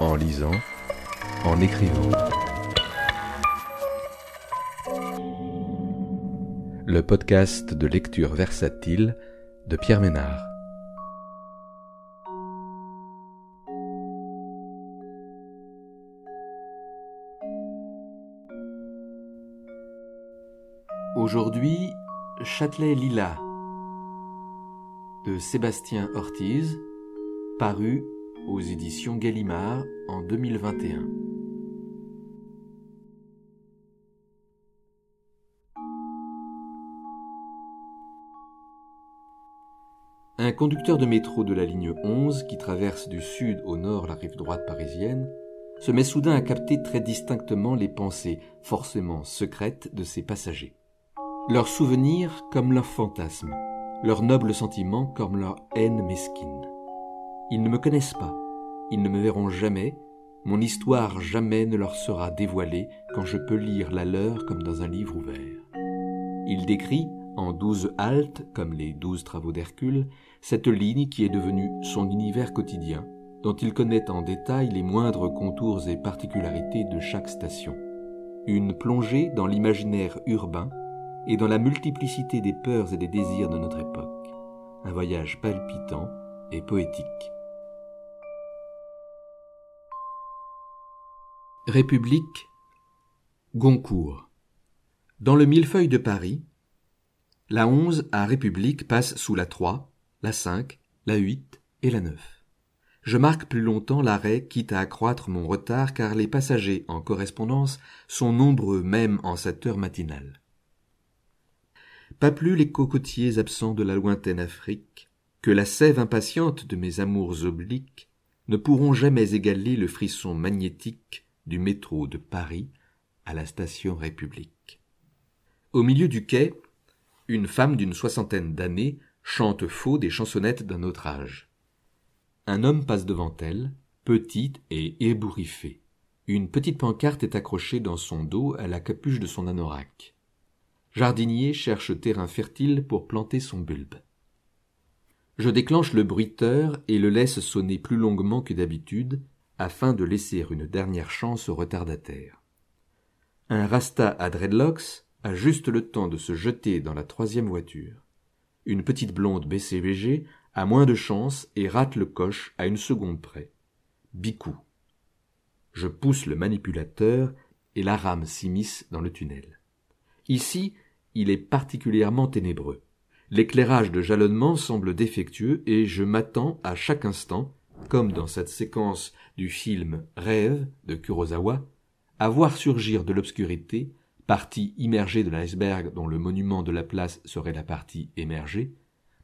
En lisant, en écrivant. Le podcast de lecture versatile de Pierre Ménard. Aujourd'hui, Châtelet Lila de Sébastien Ortiz, paru aux éditions Gallimard en 2021. Un conducteur de métro de la ligne 11 qui traverse du sud au nord la rive droite parisienne se met soudain à capter très distinctement les pensées, forcément secrètes, de ses passagers. Leurs souvenirs comme leurs fantasmes, leurs nobles sentiments comme leur haine mesquine. Ils ne me connaissent pas, ils ne me verront jamais, mon histoire jamais ne leur sera dévoilée quand je peux lire la leur comme dans un livre ouvert. Il décrit, en douze haltes, comme les douze travaux d'Hercule, cette ligne qui est devenue son univers quotidien, dont il connaît en détail les moindres contours et particularités de chaque station. Une plongée dans l'imaginaire urbain et dans la multiplicité des peurs et des désirs de notre époque. Un voyage palpitant et poétique. République Goncourt. Dans le millefeuille de Paris, la 11 à République passe sous la 3, la 5, la 8 et la 9. Je marque plus longtemps l'arrêt, quitte à accroître mon retard, car les passagers en correspondance sont nombreux même en cette heure matinale. Pas plus les cocotiers absents de la lointaine Afrique, que la sève impatiente de mes amours obliques, ne pourront jamais égaler le frisson magnétique du métro de Paris à la station République. Au milieu du quai, une femme d'une soixantaine d'années chante faux des chansonnettes d'un autre âge. Un homme passe devant elle, petit et ébouriffé. Une petite pancarte est accrochée dans son dos à la capuche de son anorak. Jardinier cherche terrain fertile pour planter son bulbe. Je déclenche le bruiteur et le laisse sonner plus longuement que d'habitude, afin de laisser une dernière chance au retardataire. Un rasta à dreadlocks a juste le temps de se jeter dans la troisième voiture. Une petite blonde BCBG a moins de chance et rate le coche à une seconde près. Bicou. Je pousse le manipulateur et la rame s'immisce dans le tunnel. Ici, il est particulièrement ténébreux. L'éclairage de jalonnement semble défectueux et je m'attends à chaque instant comme dans cette séquence du film Rêve de Kurosawa, à voir surgir de l'obscurité, partie immergée de l'iceberg dont le monument de la place serait la partie émergée,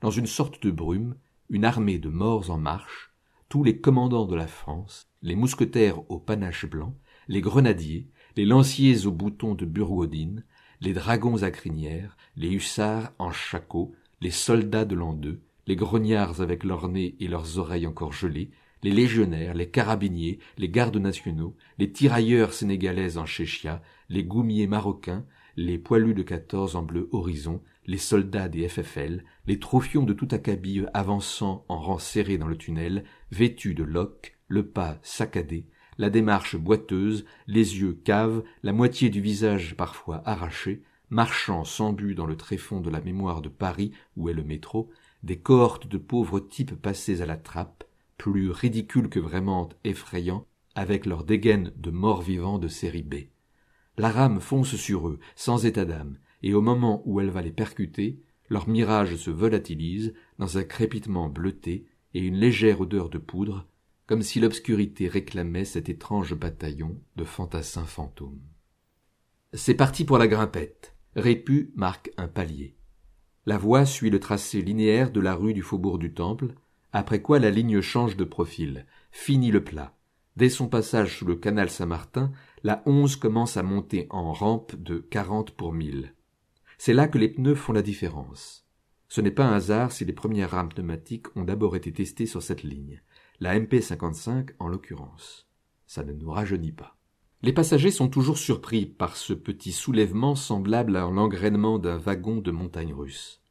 dans une sorte de brume, une armée de morts en marche, tous les commandants de la France, les mousquetaires au panache blanc, les grenadiers, les lanciers aux boutons de burgodine, les dragons à crinière, les hussards en shako, les soldats de l'an deux, les grognards avec leurs nez et leurs oreilles encore gelées, les légionnaires, les carabiniers, les gardes nationaux, les tirailleurs sénégalaises en chéchia, les goumiers marocains, les poilus de quatorze en bleu horizon, les soldats des FFL, les trophions de tout acabit avançant en rang serré dans le tunnel, vêtus de loques, le pas saccadé, la démarche boiteuse, les yeux caves, la moitié du visage parfois arraché, marchant sans but dans le tréfonds de la mémoire de Paris où est le métro, des cohortes de pauvres types passés à la trappe, plus ridicules que vraiment effrayants, avec leurs dégaines de morts-vivants de série B. La rame fonce sur eux, sans état d'âme, et au moment où elle va les percuter, leur mirage se volatilise dans un crépitement bleuté et une légère odeur de poudre, comme si l'obscurité réclamait cet étrange bataillon de fantassins fantômes. C'est parti pour la grimpette. Répu marque un palier. La voie suit le tracé linéaire de la rue du faubourg du Temple, après quoi la ligne change de profil, finit le plat. Dès son passage sous le canal Saint-Martin, la onze commence à monter en rampe de quarante pour mille. C'est là que les pneus font la différence. Ce n'est pas un hasard si les premières rames pneumatiques ont d'abord été testées sur cette ligne, la MP55 en l'occurrence. Ça ne nous rajeunit pas. Les passagers sont toujours surpris par ce petit soulèvement semblable à l'engrainement d'un wagon de montagne russe.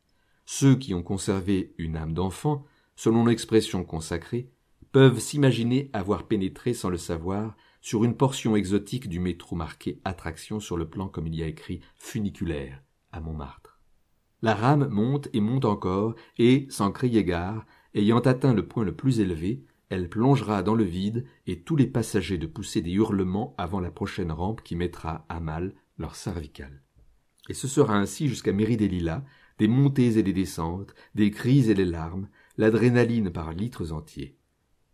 Ceux qui ont conservé une âme d'enfant selon l'expression consacrée, peuvent s'imaginer avoir pénétré sans le savoir sur une portion exotique du métro marqué attraction sur le plan comme il y a écrit funiculaire à Montmartre. La rame monte et monte encore, et, sans crier gare, ayant atteint le point le plus élevé, elle plongera dans le vide et tous les passagers de pousser des hurlements avant la prochaine rampe qui mettra à mal leur cervicale. Et ce sera ainsi jusqu'à Lilas, des montées et des descentes, des cris et des larmes, l'adrénaline par litres entiers.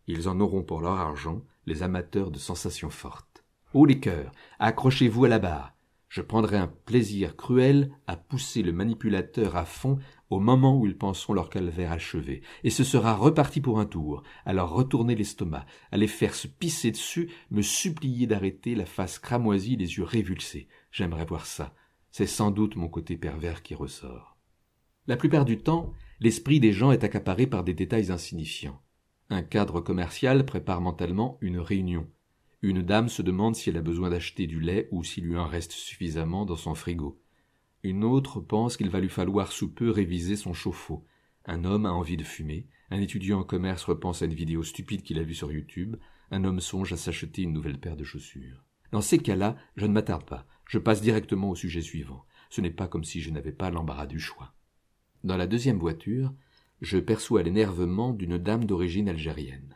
Ils en auront pour leur argent les amateurs de sensations fortes. Ô les cœurs, accrochez-vous à la barre. Je prendrai un plaisir cruel à pousser le manipulateur à fond au moment où ils penseront leur calvaire achevé, et ce sera reparti pour un tour, à leur retourner l'estomac, à les faire se pisser dessus, me supplier d'arrêter la face cramoisie, les yeux révulsés. J'aimerais voir ça. C'est sans doute mon côté pervers qui ressort. La plupart du temps, l'esprit des gens est accaparé par des détails insignifiants. Un cadre commercial prépare mentalement une réunion. Une dame se demande si elle a besoin d'acheter du lait ou s'il lui en reste suffisamment dans son frigo. Une autre pense qu'il va lui falloir sous peu réviser son chauffe-eau. Un homme a envie de fumer. Un étudiant en commerce repense à une vidéo stupide qu'il a vue sur YouTube. Un homme songe à s'acheter une nouvelle paire de chaussures. Dans ces cas-là, je ne m'attarde pas. Je passe directement au sujet suivant. Ce n'est pas comme si je n'avais pas l'embarras du choix. Dans la deuxième voiture, je perçois l'énervement d'une dame d'origine algérienne.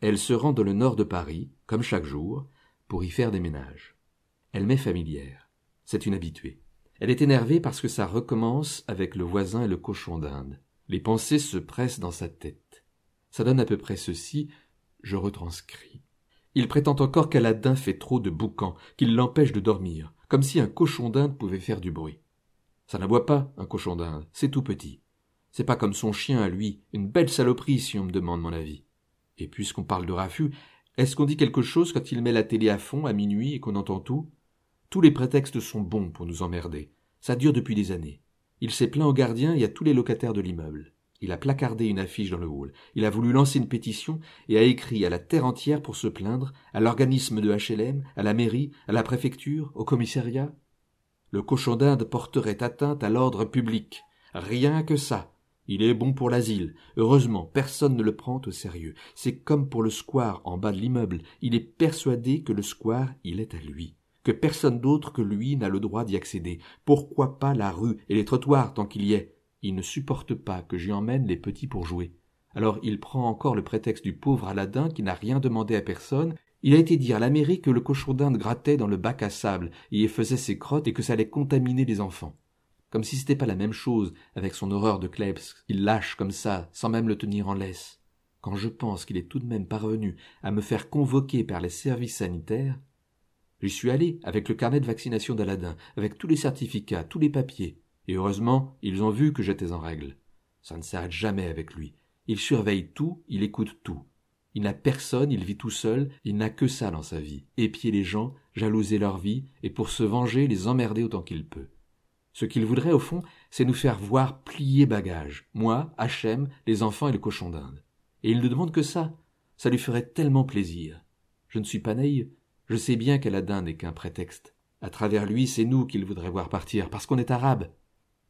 Elle se rend dans le nord de Paris, comme chaque jour, pour y faire des ménages. Elle m'est familière. C'est une habituée. Elle est énervée parce que ça recommence avec le voisin et le cochon d'Inde. Les pensées se pressent dans sa tête. Ça donne à peu près ceci, je retranscris. Il prétend encore qu'Aladin fait trop de boucan, qu'il l'empêche de dormir, comme si un cochon d'Inde pouvait faire du bruit. Ça n'aboie pas, un cochon d'Inde, c'est tout petit. C'est pas comme son chien à lui, une belle saloperie si on me demande mon avis. Et puisqu'on parle de raffut, est-ce qu'on dit quelque chose quand il met la télé à fond à minuit et qu'on entend tout? Tous les prétextes sont bons pour nous emmerder. Ça dure depuis des années. Il s'est plaint au gardien et à tous les locataires de l'immeuble. Il a placardé une affiche dans le hall. Il a voulu lancer une pétition et a écrit à la terre entière pour se plaindre, à l'organisme de HLM, à la mairie, à la préfecture, au commissariat. Le cochon d'Inde porterait atteinte à l'ordre public. Rien que ça. Il est bon pour l'asile. Heureusement, personne ne le prend au sérieux. C'est comme pour le square en bas de l'immeuble. Il est persuadé que le square, il est à lui. Que personne d'autre que lui n'a le droit d'y accéder. Pourquoi pas la rue et les trottoirs tant qu'il y est? Il ne supporte pas que j'y emmène les petits pour jouer. Alors il prend encore le prétexte du pauvre Aladin qui n'a rien demandé à personne. Il a été dire à la mairie que le cochon d'Inde grattait dans le bac à sable et y faisait ses crottes et que ça allait contaminer les enfants comme si c'était pas la même chose avec son horreur de Klebs, il lâche comme ça, sans même le tenir en laisse. Quand je pense qu'il est tout de même parvenu à me faire convoquer par les services sanitaires, j'y suis allé avec le carnet de vaccination d'Aladin, avec tous les certificats, tous les papiers, et heureusement, ils ont vu que j'étais en règle. Ça ne s'arrête jamais avec lui. Il surveille tout, il écoute tout. Il n'a personne, il vit tout seul, il n'a que ça dans sa vie. Épier les gens, jalouser leur vie, et pour se venger, les emmerder autant qu'il peut. Ce qu'il voudrait, au fond, c'est nous faire voir plier bagages, moi, Hachem, les enfants et le cochon d'Inde. Et il ne demande que ça. Ça lui ferait tellement plaisir. Je ne suis pas naïve. Je sais bien qu'Aladin n'est qu'un prétexte. À travers lui, c'est nous qu'il voudrait voir partir, parce qu'on est arabe.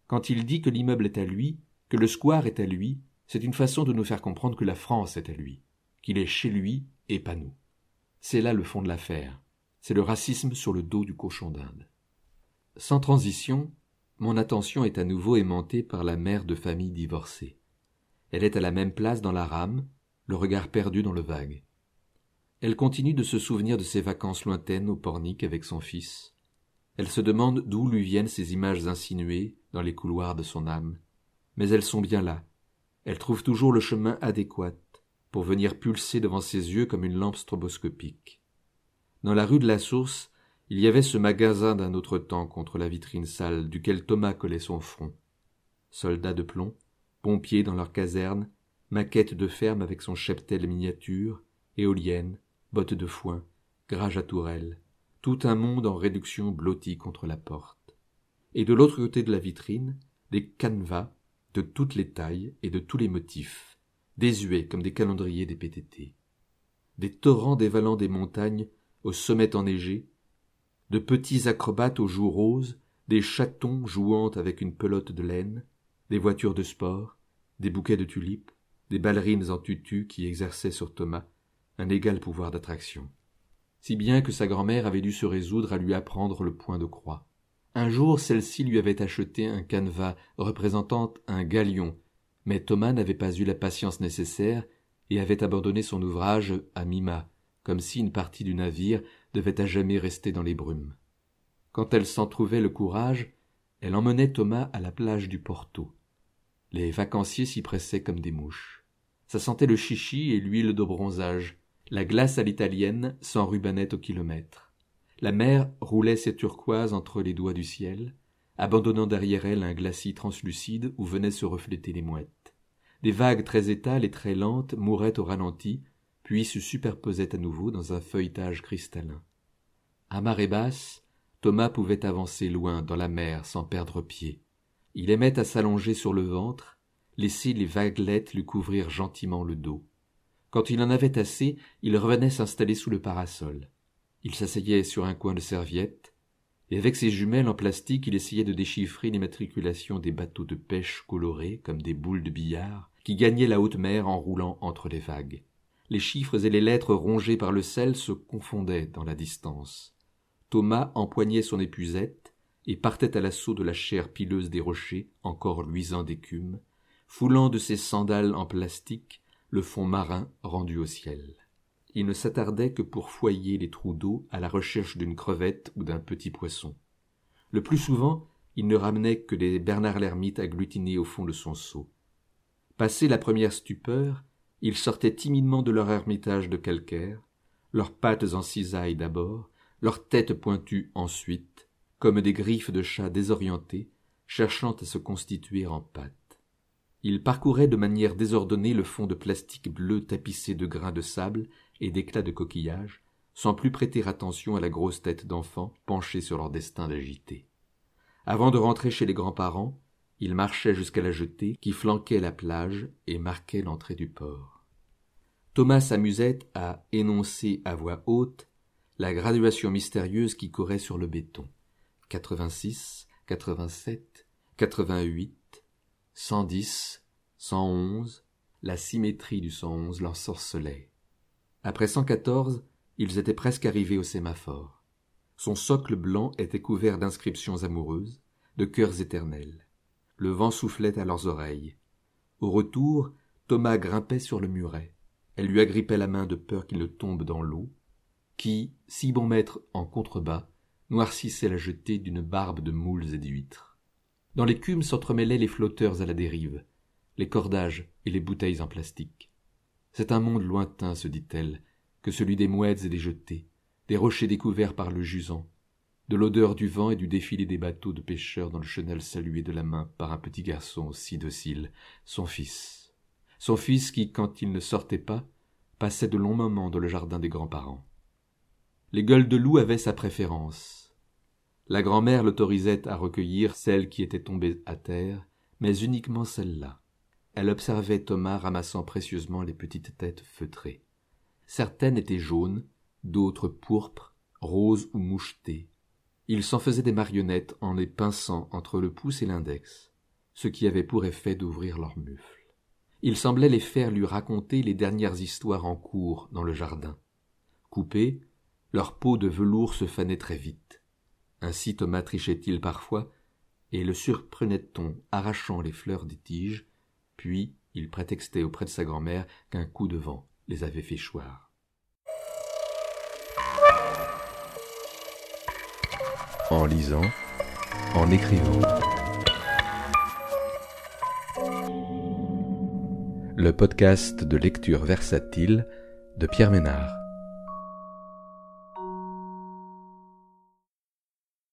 Quand il dit que l'immeuble est à lui, que le square est à lui, c'est une façon de nous faire comprendre que la France est à lui, qu'il est chez lui et pas nous. C'est là le fond de l'affaire. C'est le racisme sur le dos du cochon d'Inde. Sans transition, mon attention est à nouveau aimantée par la mère de famille divorcée. Elle est à la même place dans la rame, le regard perdu dans le vague. Elle continue de se souvenir de ses vacances lointaines au Pornic avec son fils. Elle se demande d'où lui viennent ces images insinuées dans les couloirs de son âme. Mais elles sont bien là. Elle trouve toujours le chemin adéquat pour venir pulser devant ses yeux comme une lampe stroboscopique. Dans la rue de la Source, il y avait ce magasin d'un autre temps contre la vitrine sale duquel Thomas collait son front. Soldats de plomb, pompiers dans leur caserne, maquettes de ferme avec son cheptel miniature, éoliennes, bottes de foin, grage à tourelles, tout un monde en réduction blotti contre la porte. Et de l'autre côté de la vitrine, des canevas de toutes les tailles et de tous les motifs, désuets comme des calendriers des PTT. Des torrents dévalant des montagnes aux sommets enneigés, de petits acrobates aux joues roses, des chatons jouant avec une pelote de laine, des voitures de sport, des bouquets de tulipes, des ballerines en tutu qui exerçaient sur Thomas un égal pouvoir d'attraction. Si bien que sa grand-mère avait dû se résoudre à lui apprendre le point de croix. Un jour, celle-ci lui avait acheté un canevas représentant un galion, mais Thomas n'avait pas eu la patience nécessaire et avait abandonné son ouvrage à Mima, comme si une partie du navire devait à jamais rester dans les brumes. Quand elle s'en trouvait le courage, elle emmenait Thomas à la plage du Porto. Les vacanciers s'y pressaient comme des mouches. Ça sentait le chichi et l'huile de bronzage. La glace à l'italienne s'enrubanait au kilomètre. La mer roulait ses turquoises entre les doigts du ciel, abandonnant derrière elle un glacis translucide où venaient se refléter les mouettes. Des vagues très étales et très lentes mouraient au ralenti, puis se superposaient à nouveau dans un feuilletage cristallin. À marée basse, Thomas pouvait avancer loin dans la mer sans perdre pied. Il aimait à s'allonger sur le ventre, laisser les vaguelettes lui couvrir gentiment le dos. Quand il en avait assez, il revenait s'installer sous le parasol. Il s'asseyait sur un coin de serviette, et avec ses jumelles en plastique il essayait de déchiffrer les matriculations des bateaux de pêche colorés comme des boules de billard qui gagnaient la haute mer en roulant entre les vagues les chiffres et les lettres rongées par le sel se confondaient dans la distance. Thomas empoignait son épuisette et partait à l'assaut de la chair pileuse des rochers, encore luisant d'écume, foulant de ses sandales en plastique le fond marin rendu au ciel. Il ne s'attardait que pour foyer les trous d'eau à la recherche d'une crevette ou d'un petit poisson. Le plus souvent, il ne ramenait que des Bernard l'ermite agglutinés au fond de son seau. Passé la première stupeur, ils sortaient timidement de leur ermitage de calcaire, leurs pattes en cisaille d'abord, leurs têtes pointues ensuite, comme des griffes de chats désorientés, cherchant à se constituer en pattes. Ils parcouraient de manière désordonnée le fond de plastique bleu tapissé de grains de sable et d'éclats de coquillages, sans plus prêter attention à la grosse tête d'enfants penchée sur leur destin d'agité. Avant de rentrer chez les grands-parents, ils marchaient jusqu'à la jetée qui flanquait la plage et marquait l'entrée du port. Thomas s'amusait à énoncer à voix haute la graduation mystérieuse qui courait sur le béton. 86, 87, 88, 110, 111, la symétrie du 111 l'ensorcelait. Après 114, ils étaient presque arrivés au sémaphore. Son socle blanc était couvert d'inscriptions amoureuses, de cœurs éternels. Le vent soufflait à leurs oreilles. Au retour, Thomas grimpait sur le muret. Elle lui agrippait la main de peur qu'il ne tombe dans l'eau, qui, si bon maître en contrebas, noircissait la jetée d'une barbe de moules et d'huîtres. Dans l'écume s'entremêlaient les flotteurs à la dérive, les cordages et les bouteilles en plastique. C'est un monde lointain, se dit-elle, que celui des mouettes et des jetées, des rochers découverts par le jusant, de l'odeur du vent et du défilé des bateaux de pêcheurs dans le chenal salué de la main par un petit garçon aussi docile, son fils son fils qui, quand il ne sortait pas, passait de longs moments dans le jardin des grands-parents. Les gueules de loup avaient sa préférence. La grand-mère l'autorisait à recueillir celles qui étaient tombées à terre, mais uniquement celles-là. Elle observait Thomas ramassant précieusement les petites têtes feutrées. Certaines étaient jaunes, d'autres pourpres, roses ou mouchetées. Il s'en faisait des marionnettes en les pinçant entre le pouce et l'index, ce qui avait pour effet d'ouvrir leurs mufles. Il semblait les faire lui raconter les dernières histoires en cours dans le jardin. Coupés, leur peau de velours se fanait très vite. Ainsi Thomas trichait-il parfois, et le surprenait-on arrachant les fleurs des tiges, puis il prétextait auprès de sa grand-mère qu'un coup de vent les avait fait choir. En lisant, en écrivant. le podcast de lecture versatile de Pierre Ménard.